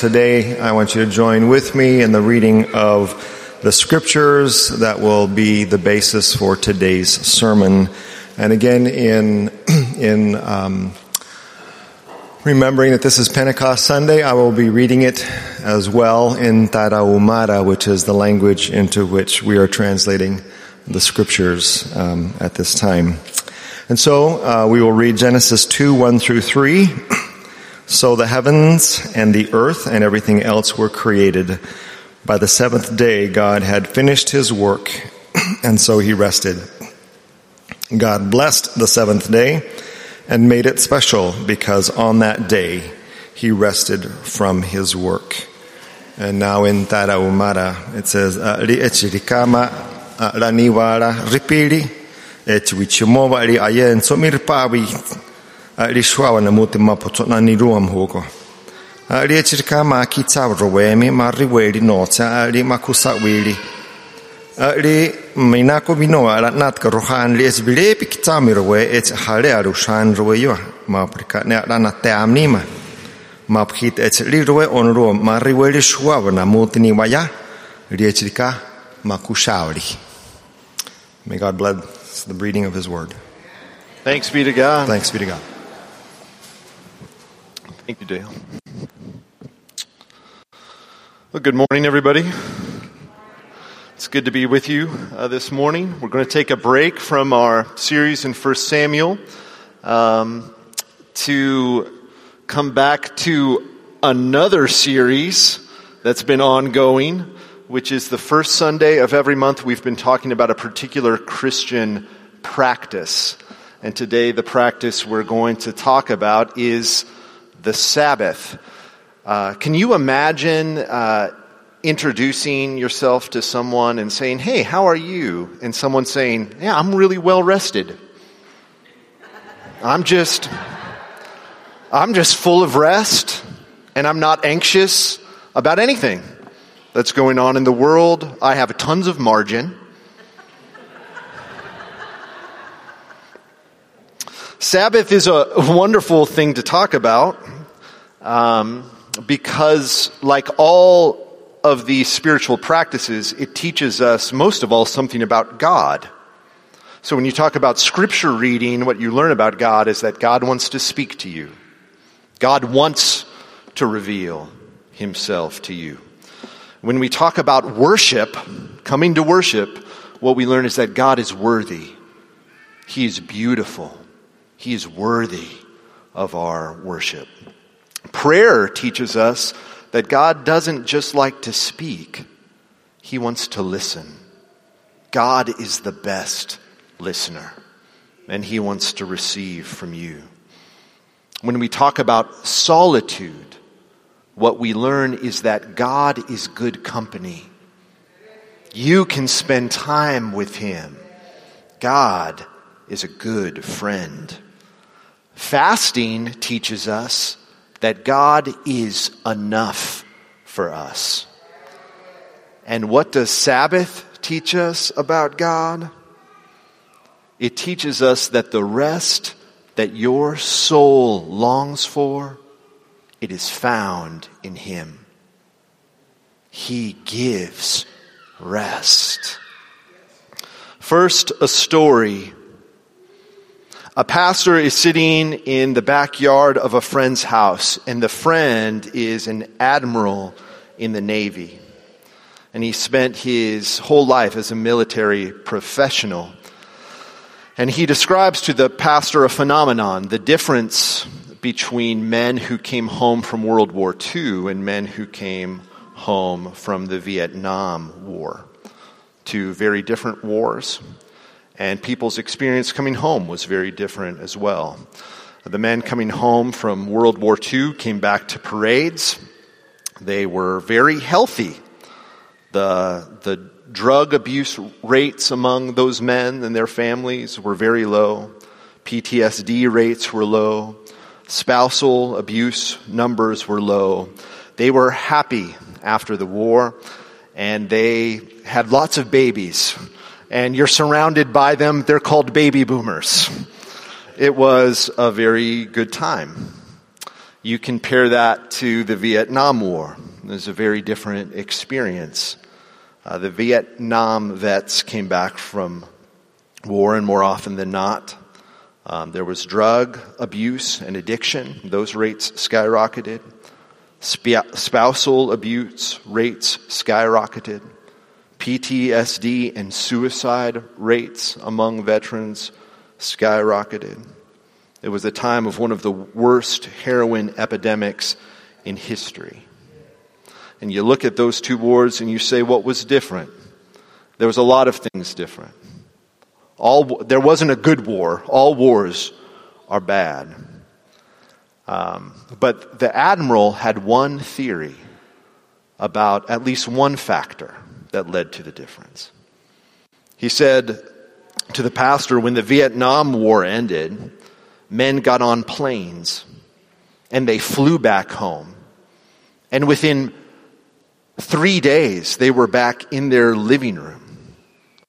today, I want you to join with me in the reading of the scriptures that will be the basis for today's sermon. And again, in, in, um, remembering that this is Pentecost Sunday, I will be reading it as well in Tarahumara, which is the language into which we are translating the scriptures um, at this time. And so uh, we will read Genesis 2 1 through 3. So the heavens and the earth and everything else were created. By the seventh day, God had finished his work, and so he rested. God blessed the seventh day and made it special because on that day he rested from his work. And now in Tarahumara it says, raniwara ripiri, etwichimova ri ayen somirpawi rishwawa na muti na niruam hugo. Riechirikama kitsa rowemi mariweri nota ri makusawiri. Ri minako minoa la natka rohan li es bilepi kitami rowe et hale aru shan rowe yo ma prika ne la na te amnima ma phit et li rowe on ma riwe li shwa na mutini waya riechirika makushauri May God bless the reading of his word. Thanks be to God. Thanks be to God. Thank you, Dale. Well, good morning, everybody. It's good to be with you uh, this morning. We're going to take a break from our series in 1 Samuel um, to come back to another series that's been ongoing, which is the first Sunday of every month. We've been talking about a particular Christian practice. And today, the practice we're going to talk about is the Sabbath. Uh, can you imagine uh, introducing yourself to someone and saying, Hey, how are you? And someone saying, Yeah, I'm really well rested. I'm just, I'm just full of rest and I'm not anxious about anything that's going on in the world. I have tons of margin. Sabbath is a wonderful thing to talk about um, because, like all of these spiritual practices, it teaches us, most of all, something about God. So when you talk about scripture reading, what you learn about God is that God wants to speak to you. God wants to reveal himself to you. When we talk about worship, coming to worship, what we learn is that God is worthy. He is beautiful. He is worthy of our worship. Prayer teaches us that God doesn't just like to speak, He wants to listen. God is the best listener, and He wants to receive from you. When we talk about solitude, what we learn is that God is good company. You can spend time with Him. God is a good friend. Fasting teaches us that God is enough for us. And what does Sabbath teach us about God? It teaches us that the rest that your soul longs for, it is found in Him. He gives rest. First, a story a pastor is sitting in the backyard of a friend's house, and the friend is an admiral in the Navy. And he spent his whole life as a military professional. And he describes to the pastor a phenomenon, the difference between men who came home from World War II and men who came home from the Vietnam War. Two very different wars and people's experience coming home was very different as well. The men coming home from World War II came back to parades. They were very healthy. The, the drug abuse rates among those men and their families were very low. PTSD rates were low. Spousal abuse numbers were low. They were happy after the war and they had lots of babies and you're surrounded by them. They're called baby boomers. It was a very good time. You compare that to the Vietnam War. It was a very different experience. Uh, the Vietnam vets came back from war, and more often than not, um, there was drug abuse and addiction. Those rates skyrocketed. Sp- spousal abuse rates skyrocketed. PTSD and suicide rates among veterans skyrocketed. It was a time of one of the worst heroin epidemics in history. And you look at those two wars and you say, what was different? There was a lot of things different. All, there wasn't a good war. All wars are bad. Um, but the admiral had one theory about at least one factor that led to the difference. He said to the pastor, when the Vietnam War ended, men got on planes and they flew back home. And within three days, they were back in their living room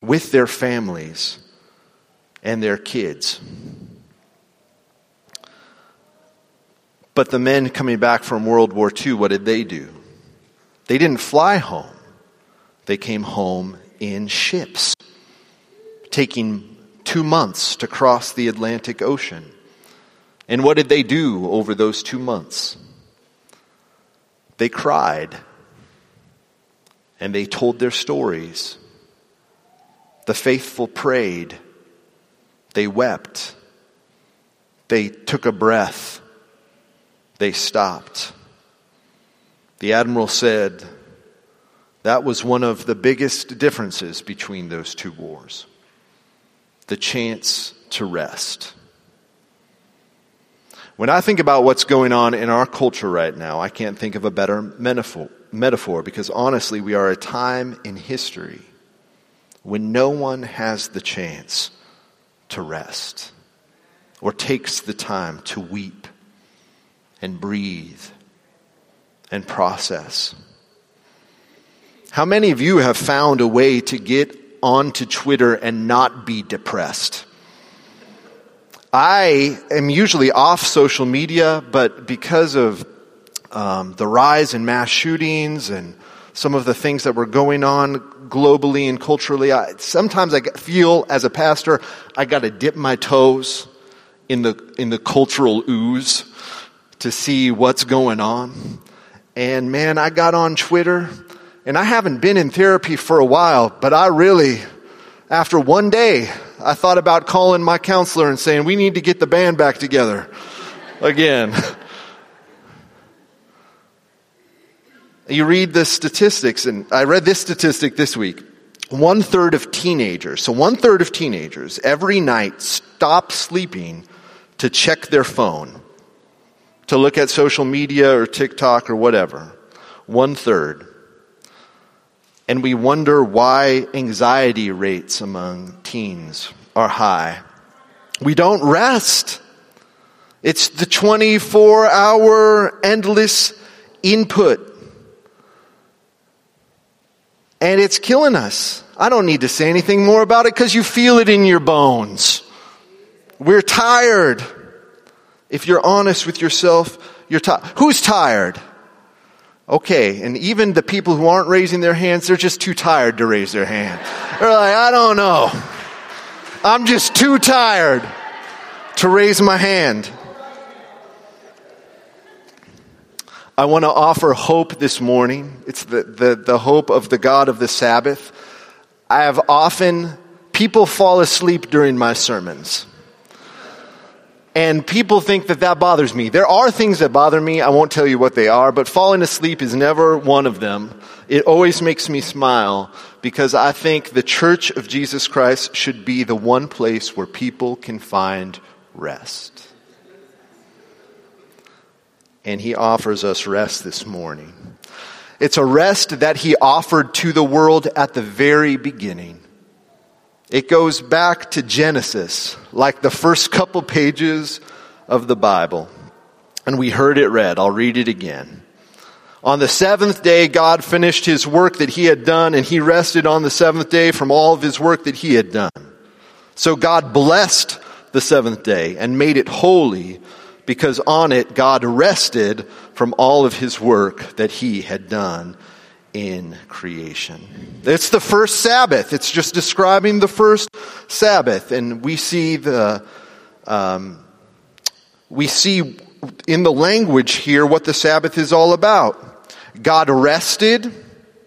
with their families and their kids. But the men coming back from World War II, what did they do? They didn't fly home. They came home in ships, taking two months to cross the Atlantic Ocean. And what did they do over those two months? They cried and they told their stories. The faithful prayed. They wept. They took a breath. They stopped. The admiral said that was one of the biggest differences between those two wars the chance to rest. When I think about what's going on in our culture right now, I can't think of a better metaphor, metaphor because honestly, we are a time in history when no one has the chance to rest or takes the time to weep and breathe and process. How many of you have found a way to get onto Twitter and not be depressed? I am usually off social media, but because of um, the rise in mass shootings and some of the things that were going on globally and culturally, I, sometimes I feel as a pastor, I got to dip my toes in the in the cultural ooze to see what's going on. And man, I got on Twitter, and I haven't been in therapy for a while, but I really, after one day, I thought about calling my counselor and saying, we need to get the band back together again. you read the statistics, and I read this statistic this week. One third of teenagers, so one third of teenagers every night stop sleeping to check their phone, to look at social media or TikTok or whatever. One third. And we wonder why anxiety rates among teens are high. We don't rest. It's the 24 hour endless input. And it's killing us. I don't need to say anything more about it because you feel it in your bones. We're tired. If you're honest with yourself, you're tired. Who's tired? Okay, and even the people who aren't raising their hands, they're just too tired to raise their hand. They're like, I don't know. I'm just too tired to raise my hand. I want to offer hope this morning. It's the, the, the hope of the God of the Sabbath. I have often, people fall asleep during my sermons. And people think that that bothers me. There are things that bother me. I won't tell you what they are, but falling asleep is never one of them. It always makes me smile because I think the church of Jesus Christ should be the one place where people can find rest. And he offers us rest this morning. It's a rest that he offered to the world at the very beginning. It goes back to Genesis, like the first couple pages of the Bible. And we heard it read. I'll read it again. On the seventh day, God finished his work that he had done, and he rested on the seventh day from all of his work that he had done. So God blessed the seventh day and made it holy because on it God rested from all of his work that he had done in creation. It's the first Sabbath. It's just describing the first Sabbath. And we see the, um, we see in the language here what the Sabbath is all about. God rested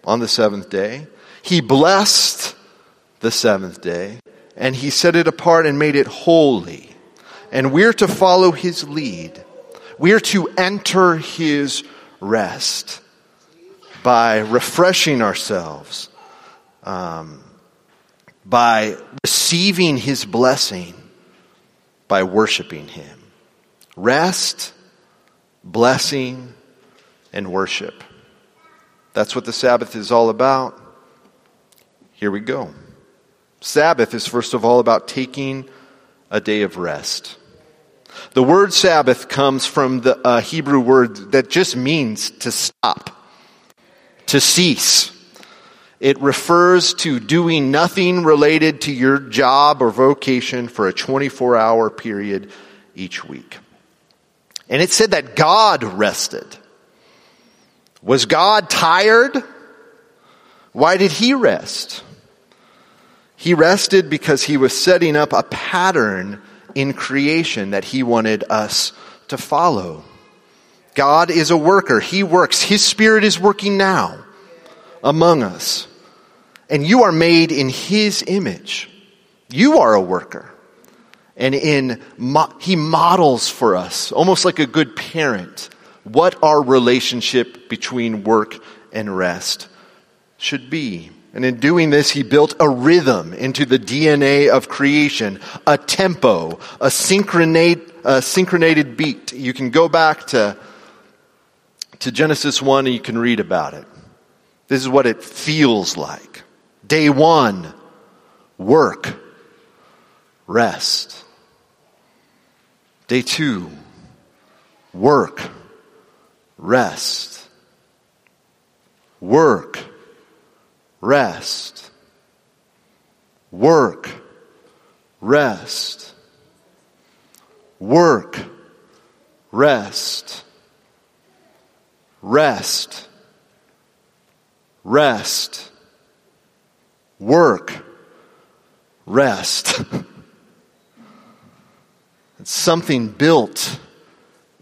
on the seventh day. He blessed the seventh day and he set it apart and made it holy. And we're to follow his lead. We're to enter his rest by refreshing ourselves, um, by receiving his blessing, by worshiping him. Rest, blessing, and worship. That's what the Sabbath is all about. Here we go. Sabbath is first of all about taking a day of rest. The word Sabbath comes from the uh, Hebrew word that just means to stop, to cease. It refers to doing nothing related to your job or vocation for a 24 hour period each week. And it said that God rested. Was God tired? Why did he rest? He rested because he was setting up a pattern in creation that he wanted us to follow. God is a worker. He works. His spirit is working now among us. And you are made in his image. You are a worker. And in, he models for us, almost like a good parent, what our relationship between work and rest should be. And in doing this, he built a rhythm into the DNA of creation, a tempo, a synchronate, a synchronated beat. You can go back to, to Genesis 1 and you can read about it. This is what it feels like. Day one, work, rest. Day two, work, rest. Work, rest. Work, rest. Work, rest. Rest, rest. Work, rest. it's something built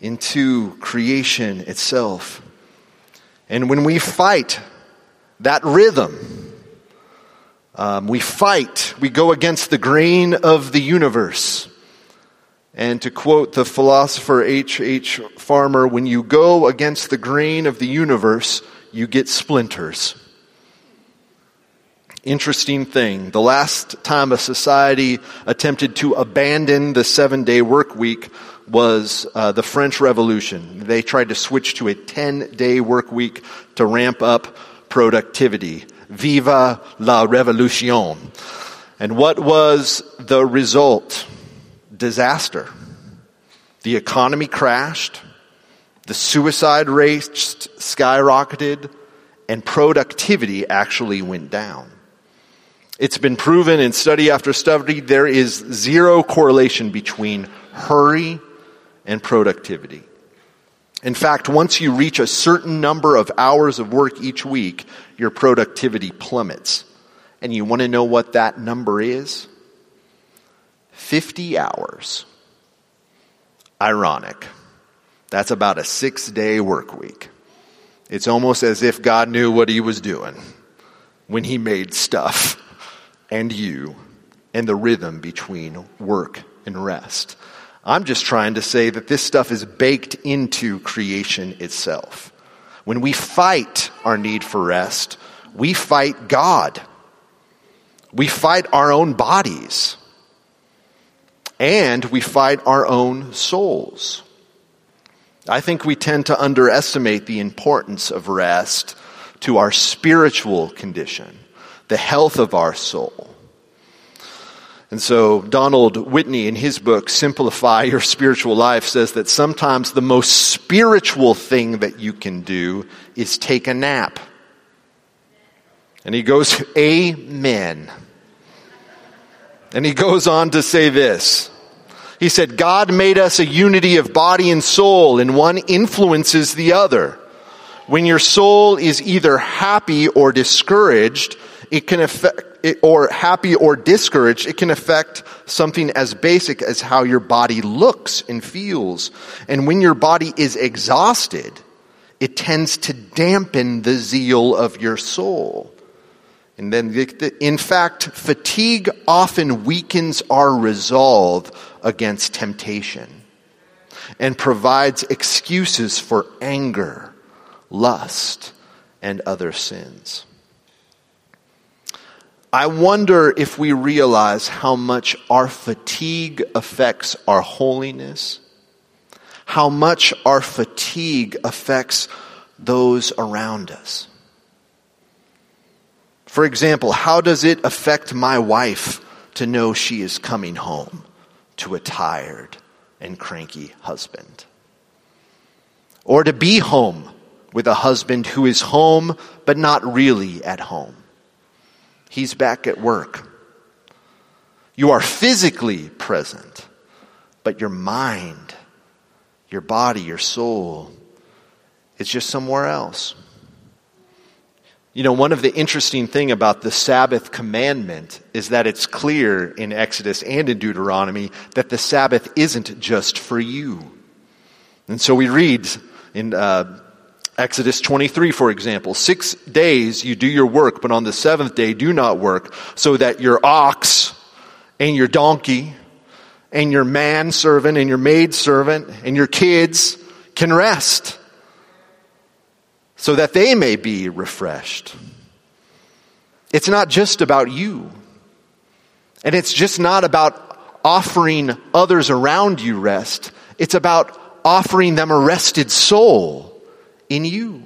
into creation itself. And when we fight that rhythm. Um, we fight, we go against the grain of the universe. And to quote the philosopher H. H. Farmer, when you go against the grain of the universe, you get splinters. Interesting thing. The last time a society attempted to abandon the seven day work week was uh, the French Revolution. They tried to switch to a 10 day work week to ramp up productivity. Viva la revolution. And what was the result? Disaster. The economy crashed, the suicide rate skyrocketed, and productivity actually went down. It's been proven in study after study there is zero correlation between hurry and productivity. In fact, once you reach a certain number of hours of work each week, your productivity plummets. And you want to know what that number is? 50 hours. Ironic. That's about a six day work week. It's almost as if God knew what he was doing when he made stuff and you and the rhythm between work and rest. I'm just trying to say that this stuff is baked into creation itself. When we fight our need for rest, we fight God. We fight our own bodies. And we fight our own souls. I think we tend to underestimate the importance of rest to our spiritual condition, the health of our soul. And so Donald Whitney in his book, Simplify Your Spiritual Life, says that sometimes the most spiritual thing that you can do is take a nap. And he goes, Amen. And he goes on to say this He said, God made us a unity of body and soul, and one influences the other. When your soul is either happy or discouraged, it can affect, it, or happy or discouraged, it can affect something as basic as how your body looks and feels. And when your body is exhausted, it tends to dampen the zeal of your soul. And then, in fact, fatigue often weakens our resolve against temptation and provides excuses for anger, lust, and other sins. I wonder if we realize how much our fatigue affects our holiness, how much our fatigue affects those around us. For example, how does it affect my wife to know she is coming home to a tired and cranky husband? Or to be home with a husband who is home but not really at home? He's back at work. You are physically present, but your mind, your body, your soul, is just somewhere else. You know, one of the interesting thing about the Sabbath commandment is that it's clear in Exodus and in Deuteronomy that the Sabbath isn't just for you. And so we read in uh, Exodus 23, for example, six days you do your work, but on the seventh day do not work, so that your ox and your donkey and your manservant and your maidservant and your kids can rest, so that they may be refreshed. It's not just about you. And it's just not about offering others around you rest. It's about offering them a rested soul in you.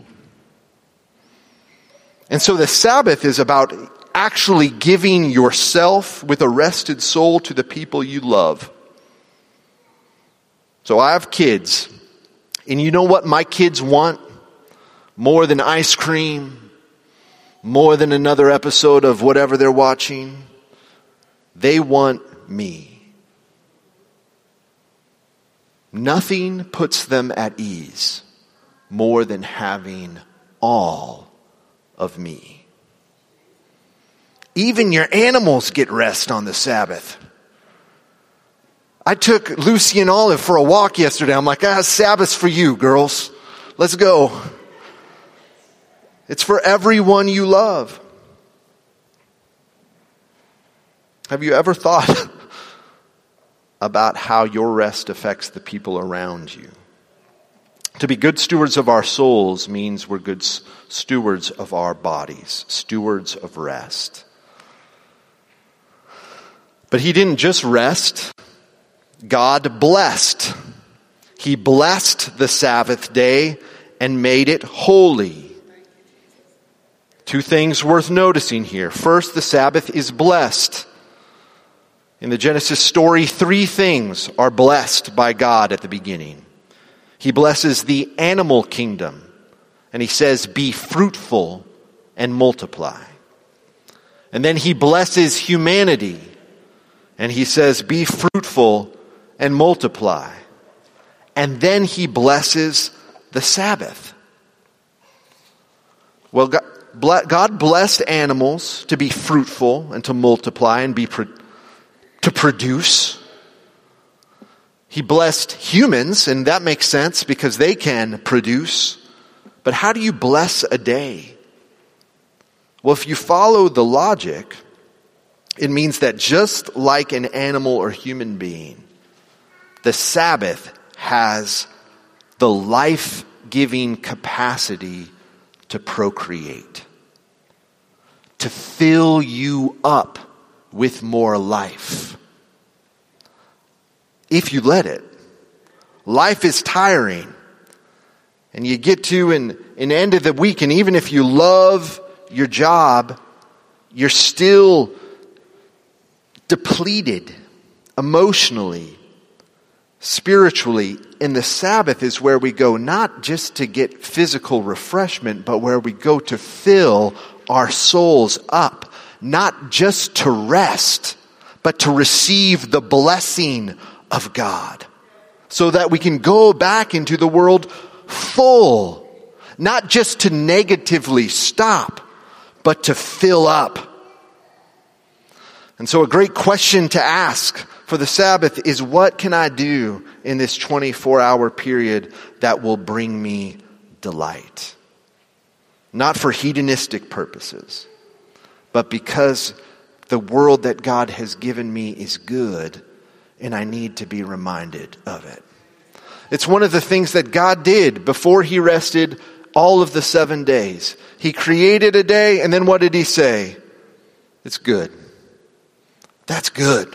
And so the Sabbath is about actually giving yourself with a rested soul to the people you love. So I have kids, and you know what my kids want? More than ice cream, more than another episode of whatever they're watching. They want me. Nothing puts them at ease more than having all of me. Even your animals get rest on the Sabbath. I took Lucy and Olive for a walk yesterday. I'm like, ah, Sabbath's for you, girls. Let's go. It's for everyone you love. Have you ever thought about how your rest affects the people around you? To be good stewards of our souls means we're good stewards of our bodies, stewards of rest. But he didn't just rest, God blessed. He blessed the Sabbath day and made it holy. Two things worth noticing here. First, the Sabbath is blessed. In the Genesis story, three things are blessed by God at the beginning. He blesses the animal kingdom and he says, Be fruitful and multiply. And then he blesses humanity and he says, Be fruitful and multiply. And then he blesses the Sabbath. Well, God blessed animals to be fruitful and to multiply and be pro- to produce. He blessed humans, and that makes sense because they can produce. But how do you bless a day? Well, if you follow the logic, it means that just like an animal or human being, the Sabbath has the life giving capacity to procreate, to fill you up with more life if you let it. Life is tiring. And you get to an, an end of the week, and even if you love your job, you're still depleted emotionally, spiritually. And the Sabbath is where we go not just to get physical refreshment, but where we go to fill our souls up, not just to rest, but to receive the blessing of God so that we can go back into the world full, not just to negatively stop, but to fill up. And so a great question to ask for the Sabbath is what can I do in this 24 hour period that will bring me delight? Not for hedonistic purposes, but because the world that God has given me is good and I need to be reminded of it. It's one of the things that God did before He rested all of the seven days. He created a day, and then what did He say? It's good. That's good.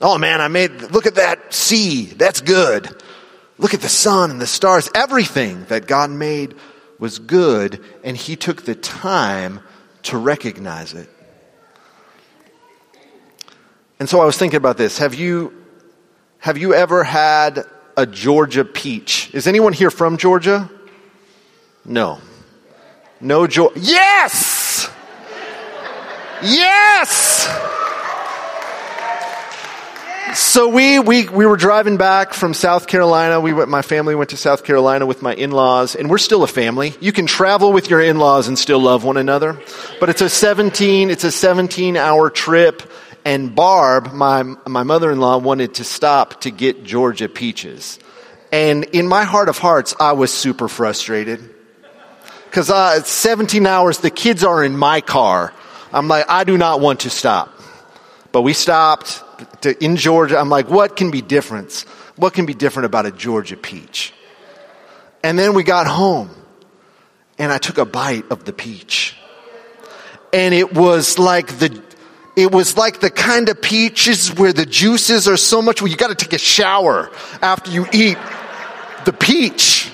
Oh man, I made, look at that sea. That's good. Look at the sun and the stars. Everything that God made was good, and He took the time to recognize it. And so I was thinking about this. Have you, have you ever had a Georgia peach? Is anyone here from Georgia? No. No Georgia. Yes! Yes! So we, we, we were driving back from South Carolina. We went, my family went to South Carolina with my in-laws, and we're still a family. You can travel with your in-laws and still love one another. But it's a 17, it's a 17 hour trip and Barb, my, my mother-in-law, wanted to stop to get Georgia peaches. And in my heart of hearts, I was super frustrated. Because uh, 17 hours, the kids are in my car. I'm like, I do not want to stop. But we stopped to, in Georgia. I'm like, what can be different? What can be different about a Georgia peach? And then we got home, and I took a bite of the peach. And it was like the it was like the kind of peaches where the juices are so much where you got to take a shower after you eat the peach.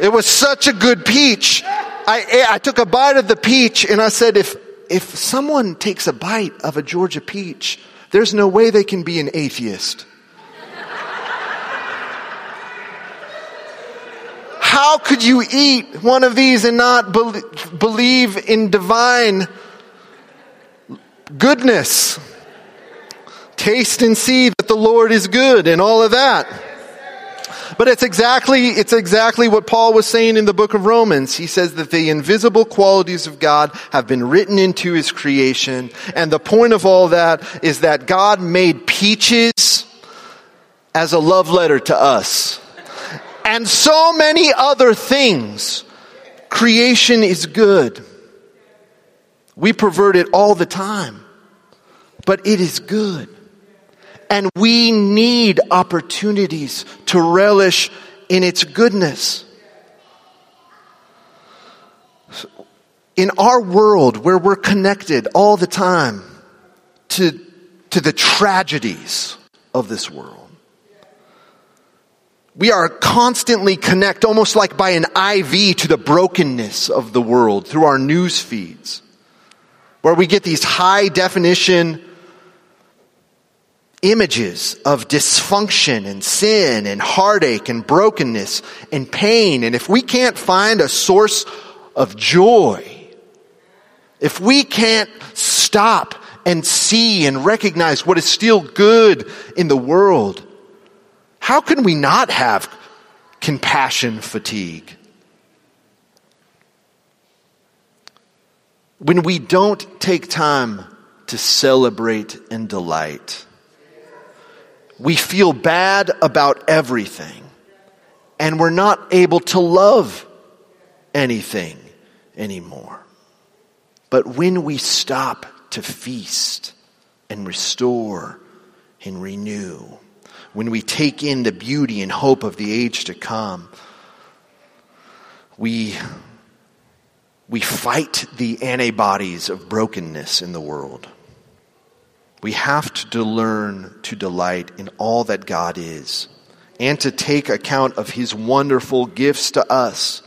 It was such a good peach. I, I took a bite of the peach and I said, if, if someone takes a bite of a Georgia peach, there's no way they can be an atheist. How could you eat one of these and not be- believe in divine goodness. Taste and see that the Lord is good and all of that. But it's exactly, it's exactly what Paul was saying in the book of Romans. He says that the invisible qualities of God have been written into his creation. And the point of all that is that God made peaches as a love letter to us. And so many other things. Creation is good. We pervert it all the time. But it is good. And we need opportunities to relish in its goodness. In our world where we're connected all the time to, to the tragedies of this world, we are constantly connect almost like by an IV to the brokenness of the world through our news feeds where we get these high definition images of dysfunction and sin and heartache and brokenness and pain. And if we can't find a source of joy, if we can't stop and see and recognize what is still good in the world, how can we not have compassion fatigue? when we don't take time to celebrate and delight, we feel bad about everything and we're not able to love anything anymore. But when we stop to feast and restore and renew, when we take in the beauty and hope of the age to come, we we fight the antibodies of brokenness in the world. We have to learn to delight in all that God is and to take account of his wonderful gifts to us.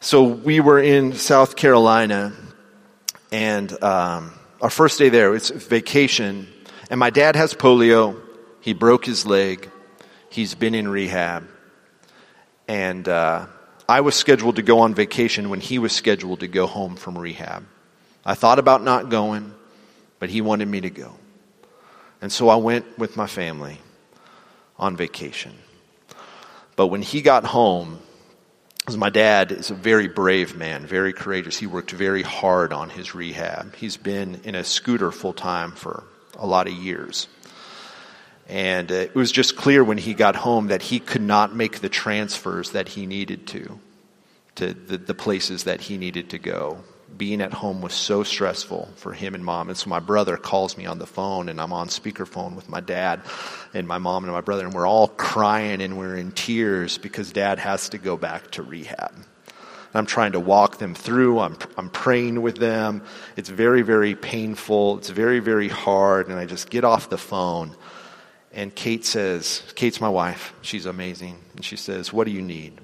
So we were in South Carolina and um, our first day there, it's vacation, and my dad has polio. He broke his leg. He's been in rehab. And uh, I was scheduled to go on vacation when he was scheduled to go home from rehab. I thought about not going, but he wanted me to go. And so I went with my family on vacation. But when he got home, because my dad is a very brave man, very courageous. He worked very hard on his rehab. He's been in a scooter full time for a lot of years. And uh, it was just clear when he got home that he could not make the transfers that he needed to, to the, the places that he needed to go being at home was so stressful for him and mom. And so my brother calls me on the phone and I'm on speakerphone with my dad and my mom and my brother and we're all crying and we're in tears because dad has to go back to rehab. I'm trying to walk them through. I'm, I'm praying with them. It's very, very painful. It's very, very hard. And I just get off the phone and Kate says, Kate's my wife. She's amazing. And she says, What do you need?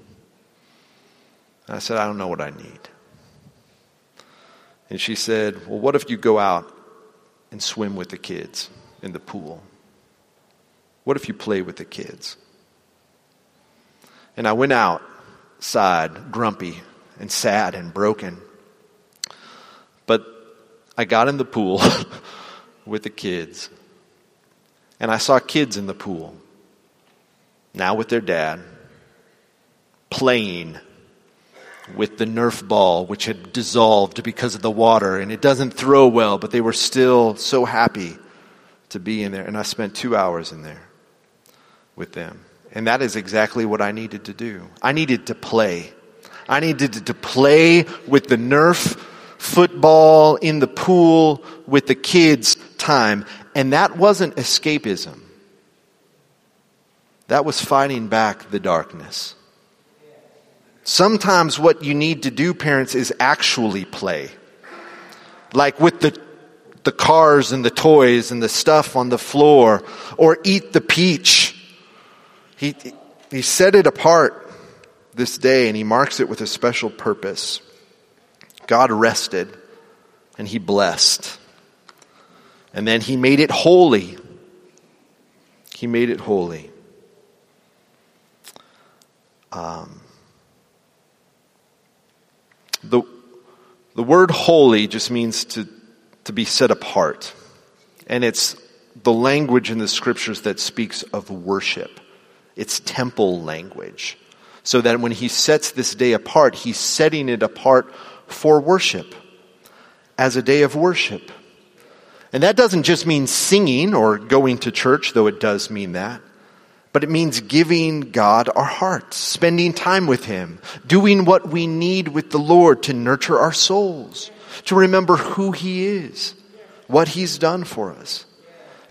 And I said, I don't know what I need. And she said, Well, what if you go out and swim with the kids in the pool? What if you play with the kids? And I went outside, grumpy and sad and broken. But I got in the pool with the kids. And I saw kids in the pool, now with their dad, playing with the Nerf ball, which had dissolved because of the water, and it doesn't throw well, but they were still so happy to be in there. And I spent two hours in there with them. And that is exactly what I needed to do. I needed to play. I needed to play with the Nerf football in the pool with the kids time. And that wasn't escapism. That was fighting back the darkness. Sometimes what you need to do, parents, is actually play. Like with the, the cars and the toys and the stuff on the floor, or eat the peach. He, he set it apart this day and he marks it with a special purpose. God rested and he blessed. And then he made it holy. He made it holy. Um, the, the word holy just means to, to be set apart. And it's the language in the scriptures that speaks of worship. It's temple language. So that when he sets this day apart, he's setting it apart for worship, as a day of worship. And that doesn't just mean singing or going to church, though it does mean that but it means giving God our hearts, spending time with Him, doing what we need with the Lord to nurture our souls, to remember who He is, what He's done for us.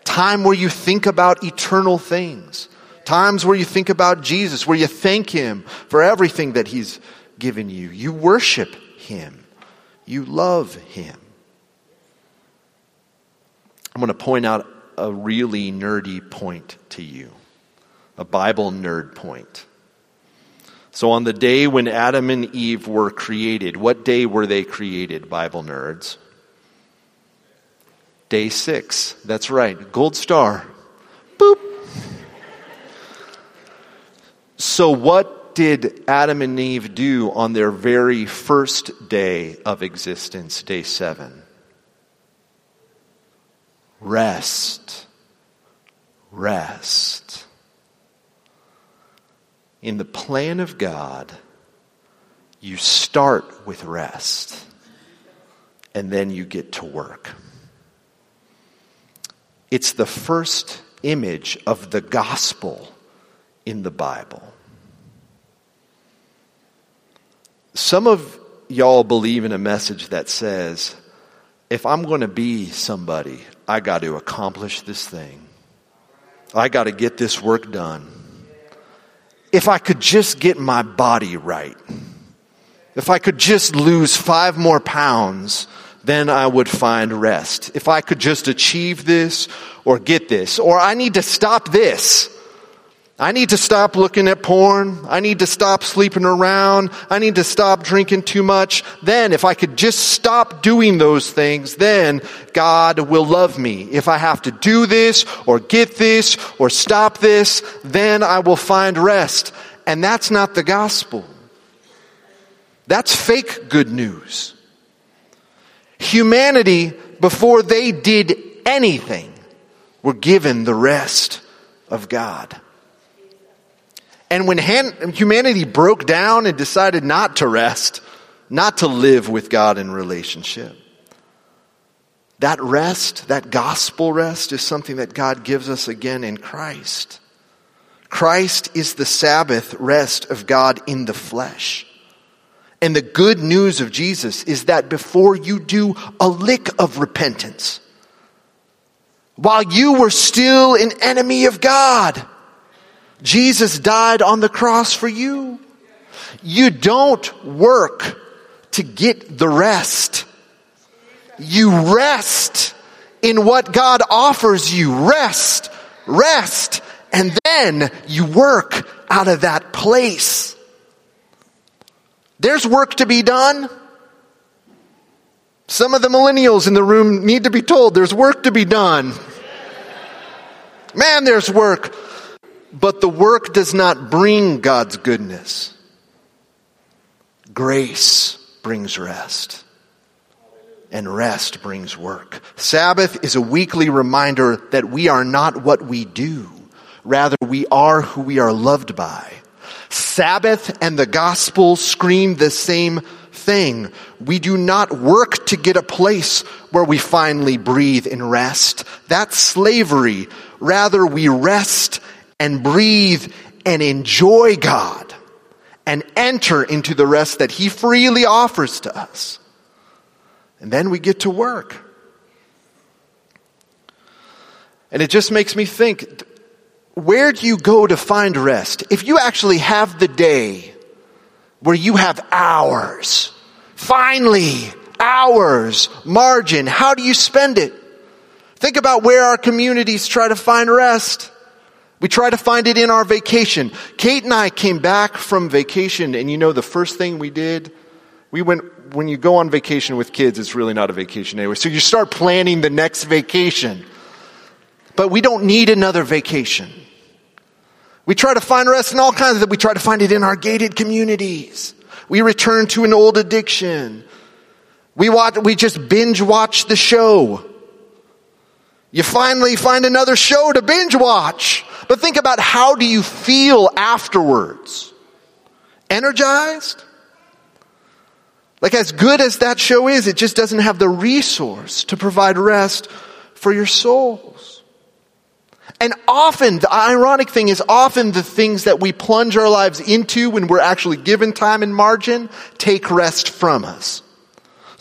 Time where you think about eternal things. Times where you think about Jesus, where you thank Him for everything that He's given you. You worship Him. You love Him. I'm going to point out a really nerdy point to you a Bible nerd point. So, on the day when Adam and Eve were created, what day were they created, Bible nerds? Day six. That's right. Gold star. Boop. So, what did Adam and Eve do on their very first day of existence, day seven? Rest. Rest in the plan of God, you start with rest and then you get to work. It's the first image of the gospel in the Bible. Some of y'all believe in a message that says, if I'm going to be somebody, I got to accomplish this thing. I got to get this work done if I could just get my body right, if I could just lose five more pounds, then I would find rest. If I could just achieve this or get this, or I need to stop this. I need to stop looking at porn. I need to stop sleeping around. I need to stop drinking too much. Then, if I could just stop doing those things, then God will love me. If I have to do this or get this or stop this, then I will find rest. And that's not the gospel. That's fake good news. Humanity, before they did anything, We're given the rest of God. And when humanity broke down and decided not to rest, not to live with God in relationship, that rest, that gospel rest, is something that God gives us again in Christ. Christ is the Sabbath rest of God in the flesh. And the good news of Jesus is that before you do a lick of repentance, while you were still an enemy of God, Jesus died on the cross for you. You don't work to get the rest. You rest in what God offers you. Rest, rest, and then you work out of that place. There's work to be done. Some of the millennials in the room need to be told there's work to be done. Man, there's work. But the work does not bring God's goodness. Grace brings rest. And rest brings work. Sabbath is a weekly reminder that we are not what we do. Rather, we are who we are loved by. Sabbath and the gospel scream the same thing. We do not work to get a place where we finally breathe and rest. That's slavery. Rather, we rest and breathe and enjoy God and enter into the rest that He freely offers to us. And then we get to work. And it just makes me think where do you go to find rest? If you actually have the day where you have hours, finally, hours, margin, how do you spend it? Think about where our communities try to find rest. We try to find it in our vacation. Kate and I came back from vacation, and you know the first thing we did? We went, when you go on vacation with kids, it's really not a vacation anyway. So you start planning the next vacation. But we don't need another vacation. We try to find rest in all kinds of, we try to find it in our gated communities. We return to an old addiction. We watch, we just binge watch the show. You finally find another show to binge watch. But think about how do you feel afterwards? Energized? Like as good as that show is, it just doesn't have the resource to provide rest for your souls. And often, the ironic thing is often the things that we plunge our lives into when we're actually given time and margin take rest from us.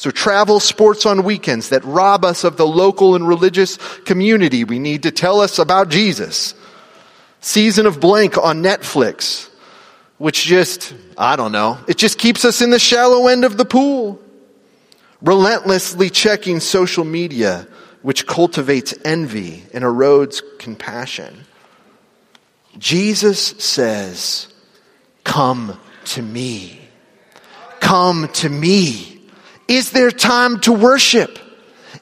So travel sports on weekends that rob us of the local and religious community we need to tell us about Jesus. Season of Blank on Netflix, which just, I don't know, it just keeps us in the shallow end of the pool. Relentlessly checking social media, which cultivates envy and erodes compassion. Jesus says, Come to me. Come to me. Is there time to worship?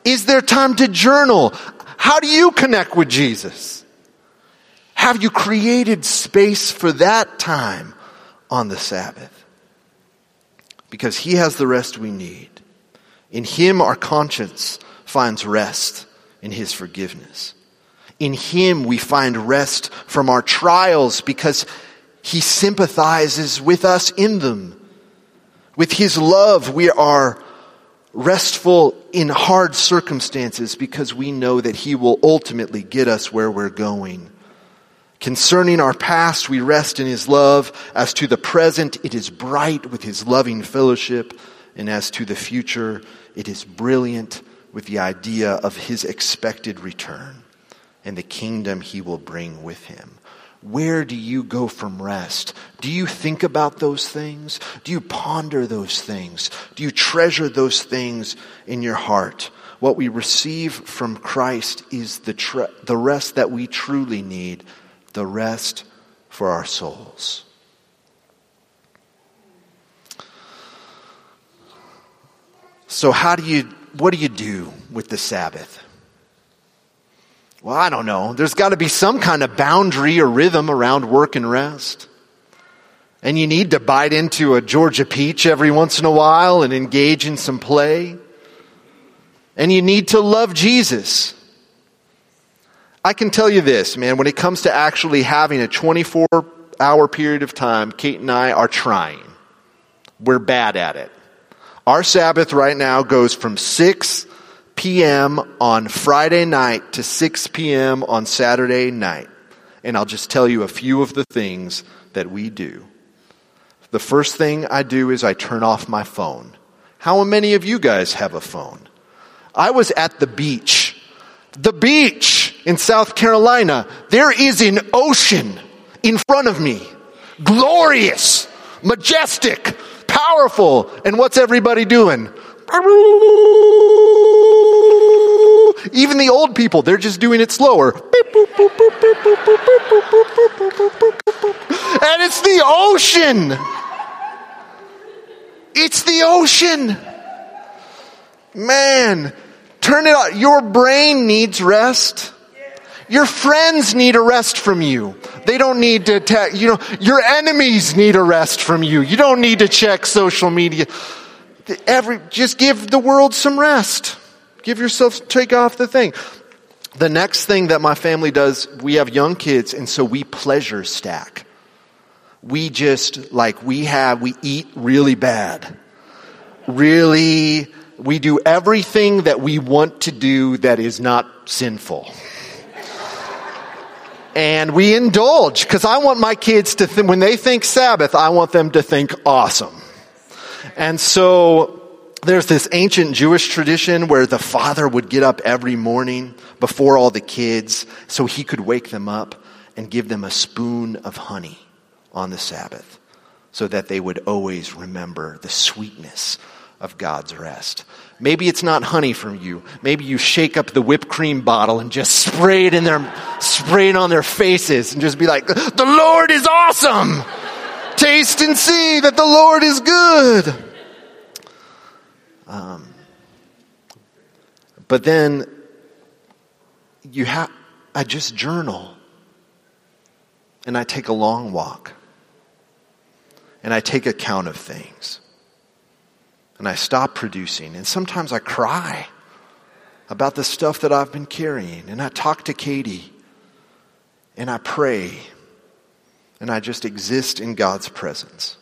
Is there time to journal? How do you connect with Jesus? Have you created space for that time on the Sabbath? Because He has the rest we need. In Him, our conscience finds rest in His forgiveness. In Him, we find rest from our trials because He sympathizes with us in them. With His love, we are restful in hard circumstances because we know that He will ultimately get us where we're going. Concerning our past, we rest in His love. As to the present, it is bright with His loving fellowship. And as to the future, it is brilliant with the idea of His expected return and the kingdom He will bring with Him. Where do you go from rest? Do you think about those things? Do you ponder those things? Do you treasure those things in your heart? What we receive from Christ is the, tre- the rest that we truly need the rest for our souls. So, how do you, what do you do with the Sabbath? Well, I don't know. There's got to be some kind of boundary or rhythm around work and rest. And you need to bite into a Georgia peach every once in a while and engage in some play. And you need to love Jesus. I can tell you this, man, when it comes to actually having a 24 hour period of time, Kate and I are trying. We're bad at it. Our Sabbath right now goes from 6 p.m. on Friday night to 6 p.m. on Saturday night. And I'll just tell you a few of the things that we do. The first thing I do is I turn off my phone. How many of you guys have a phone? I was at the beach. The beach in South Carolina. There is an ocean in front of me. Glorious, majestic, powerful. And what's everybody doing? Even the old people, they're just doing it slower. And it's the ocean. It's the ocean. Man, turn it on. Your brain needs rest. Your friends need a rest from you. They don't need to, te- you know, your enemies need a rest from you. You don't need to check social media. Every, just give the world some rest. Give yourself, take off the thing. The next thing that my family does, we have young kids, and so we pleasure stack. We just, like, we have, we eat really bad. Really, we do everything that we want to do that is not sinful and we indulge because I want my kids to think, when they think Sabbath, I want them to think awesome. And so there's this ancient Jewish tradition where the father would get up every morning before all the kids so he could wake them up and give them a spoon of honey on the Sabbath so that they would always remember the sweetness of God's rest. Maybe it's not honey from you. Maybe you shake up the whipped cream bottle and just spray it in their, spray it on their faces and just be like, the Lord is awesome. Taste and see that the Lord is good. Um, but then you have, I just journal and I take a long walk and I take account of things and I stop producing. And sometimes I cry about the stuff that I've been carrying. And I talk to Katie and I pray and I just exist in God's presence,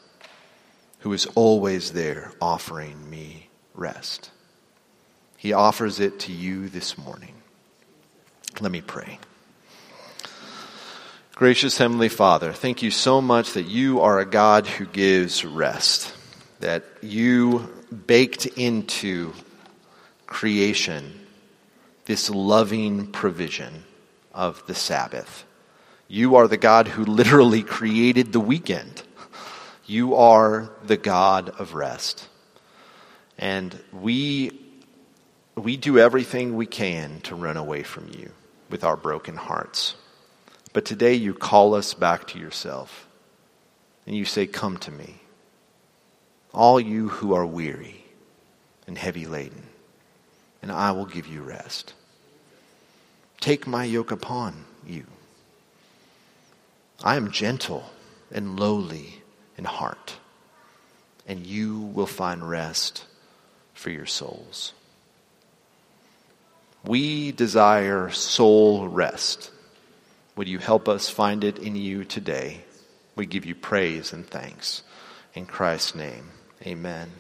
who is always there offering me rest. He offers it to you this morning. Let me pray. Gracious Heavenly Father, thank you so much that you are a God who gives rest, that you baked into creation this loving provision of the Sabbath. You are the God who literally created the weekend. You are the God of rest. And we, we do everything we can to run away from you with our broken hearts. But today you call us back to yourself. And you say, Come to me all you who are weary and heavy laden, and I will give you rest. Take my yoke upon you. I am gentle and lowly in heart, and you will find rest for your souls. We desire soul rest. Would you help us find it in you today? We give you praise and thanks. In Christ's name. Amen.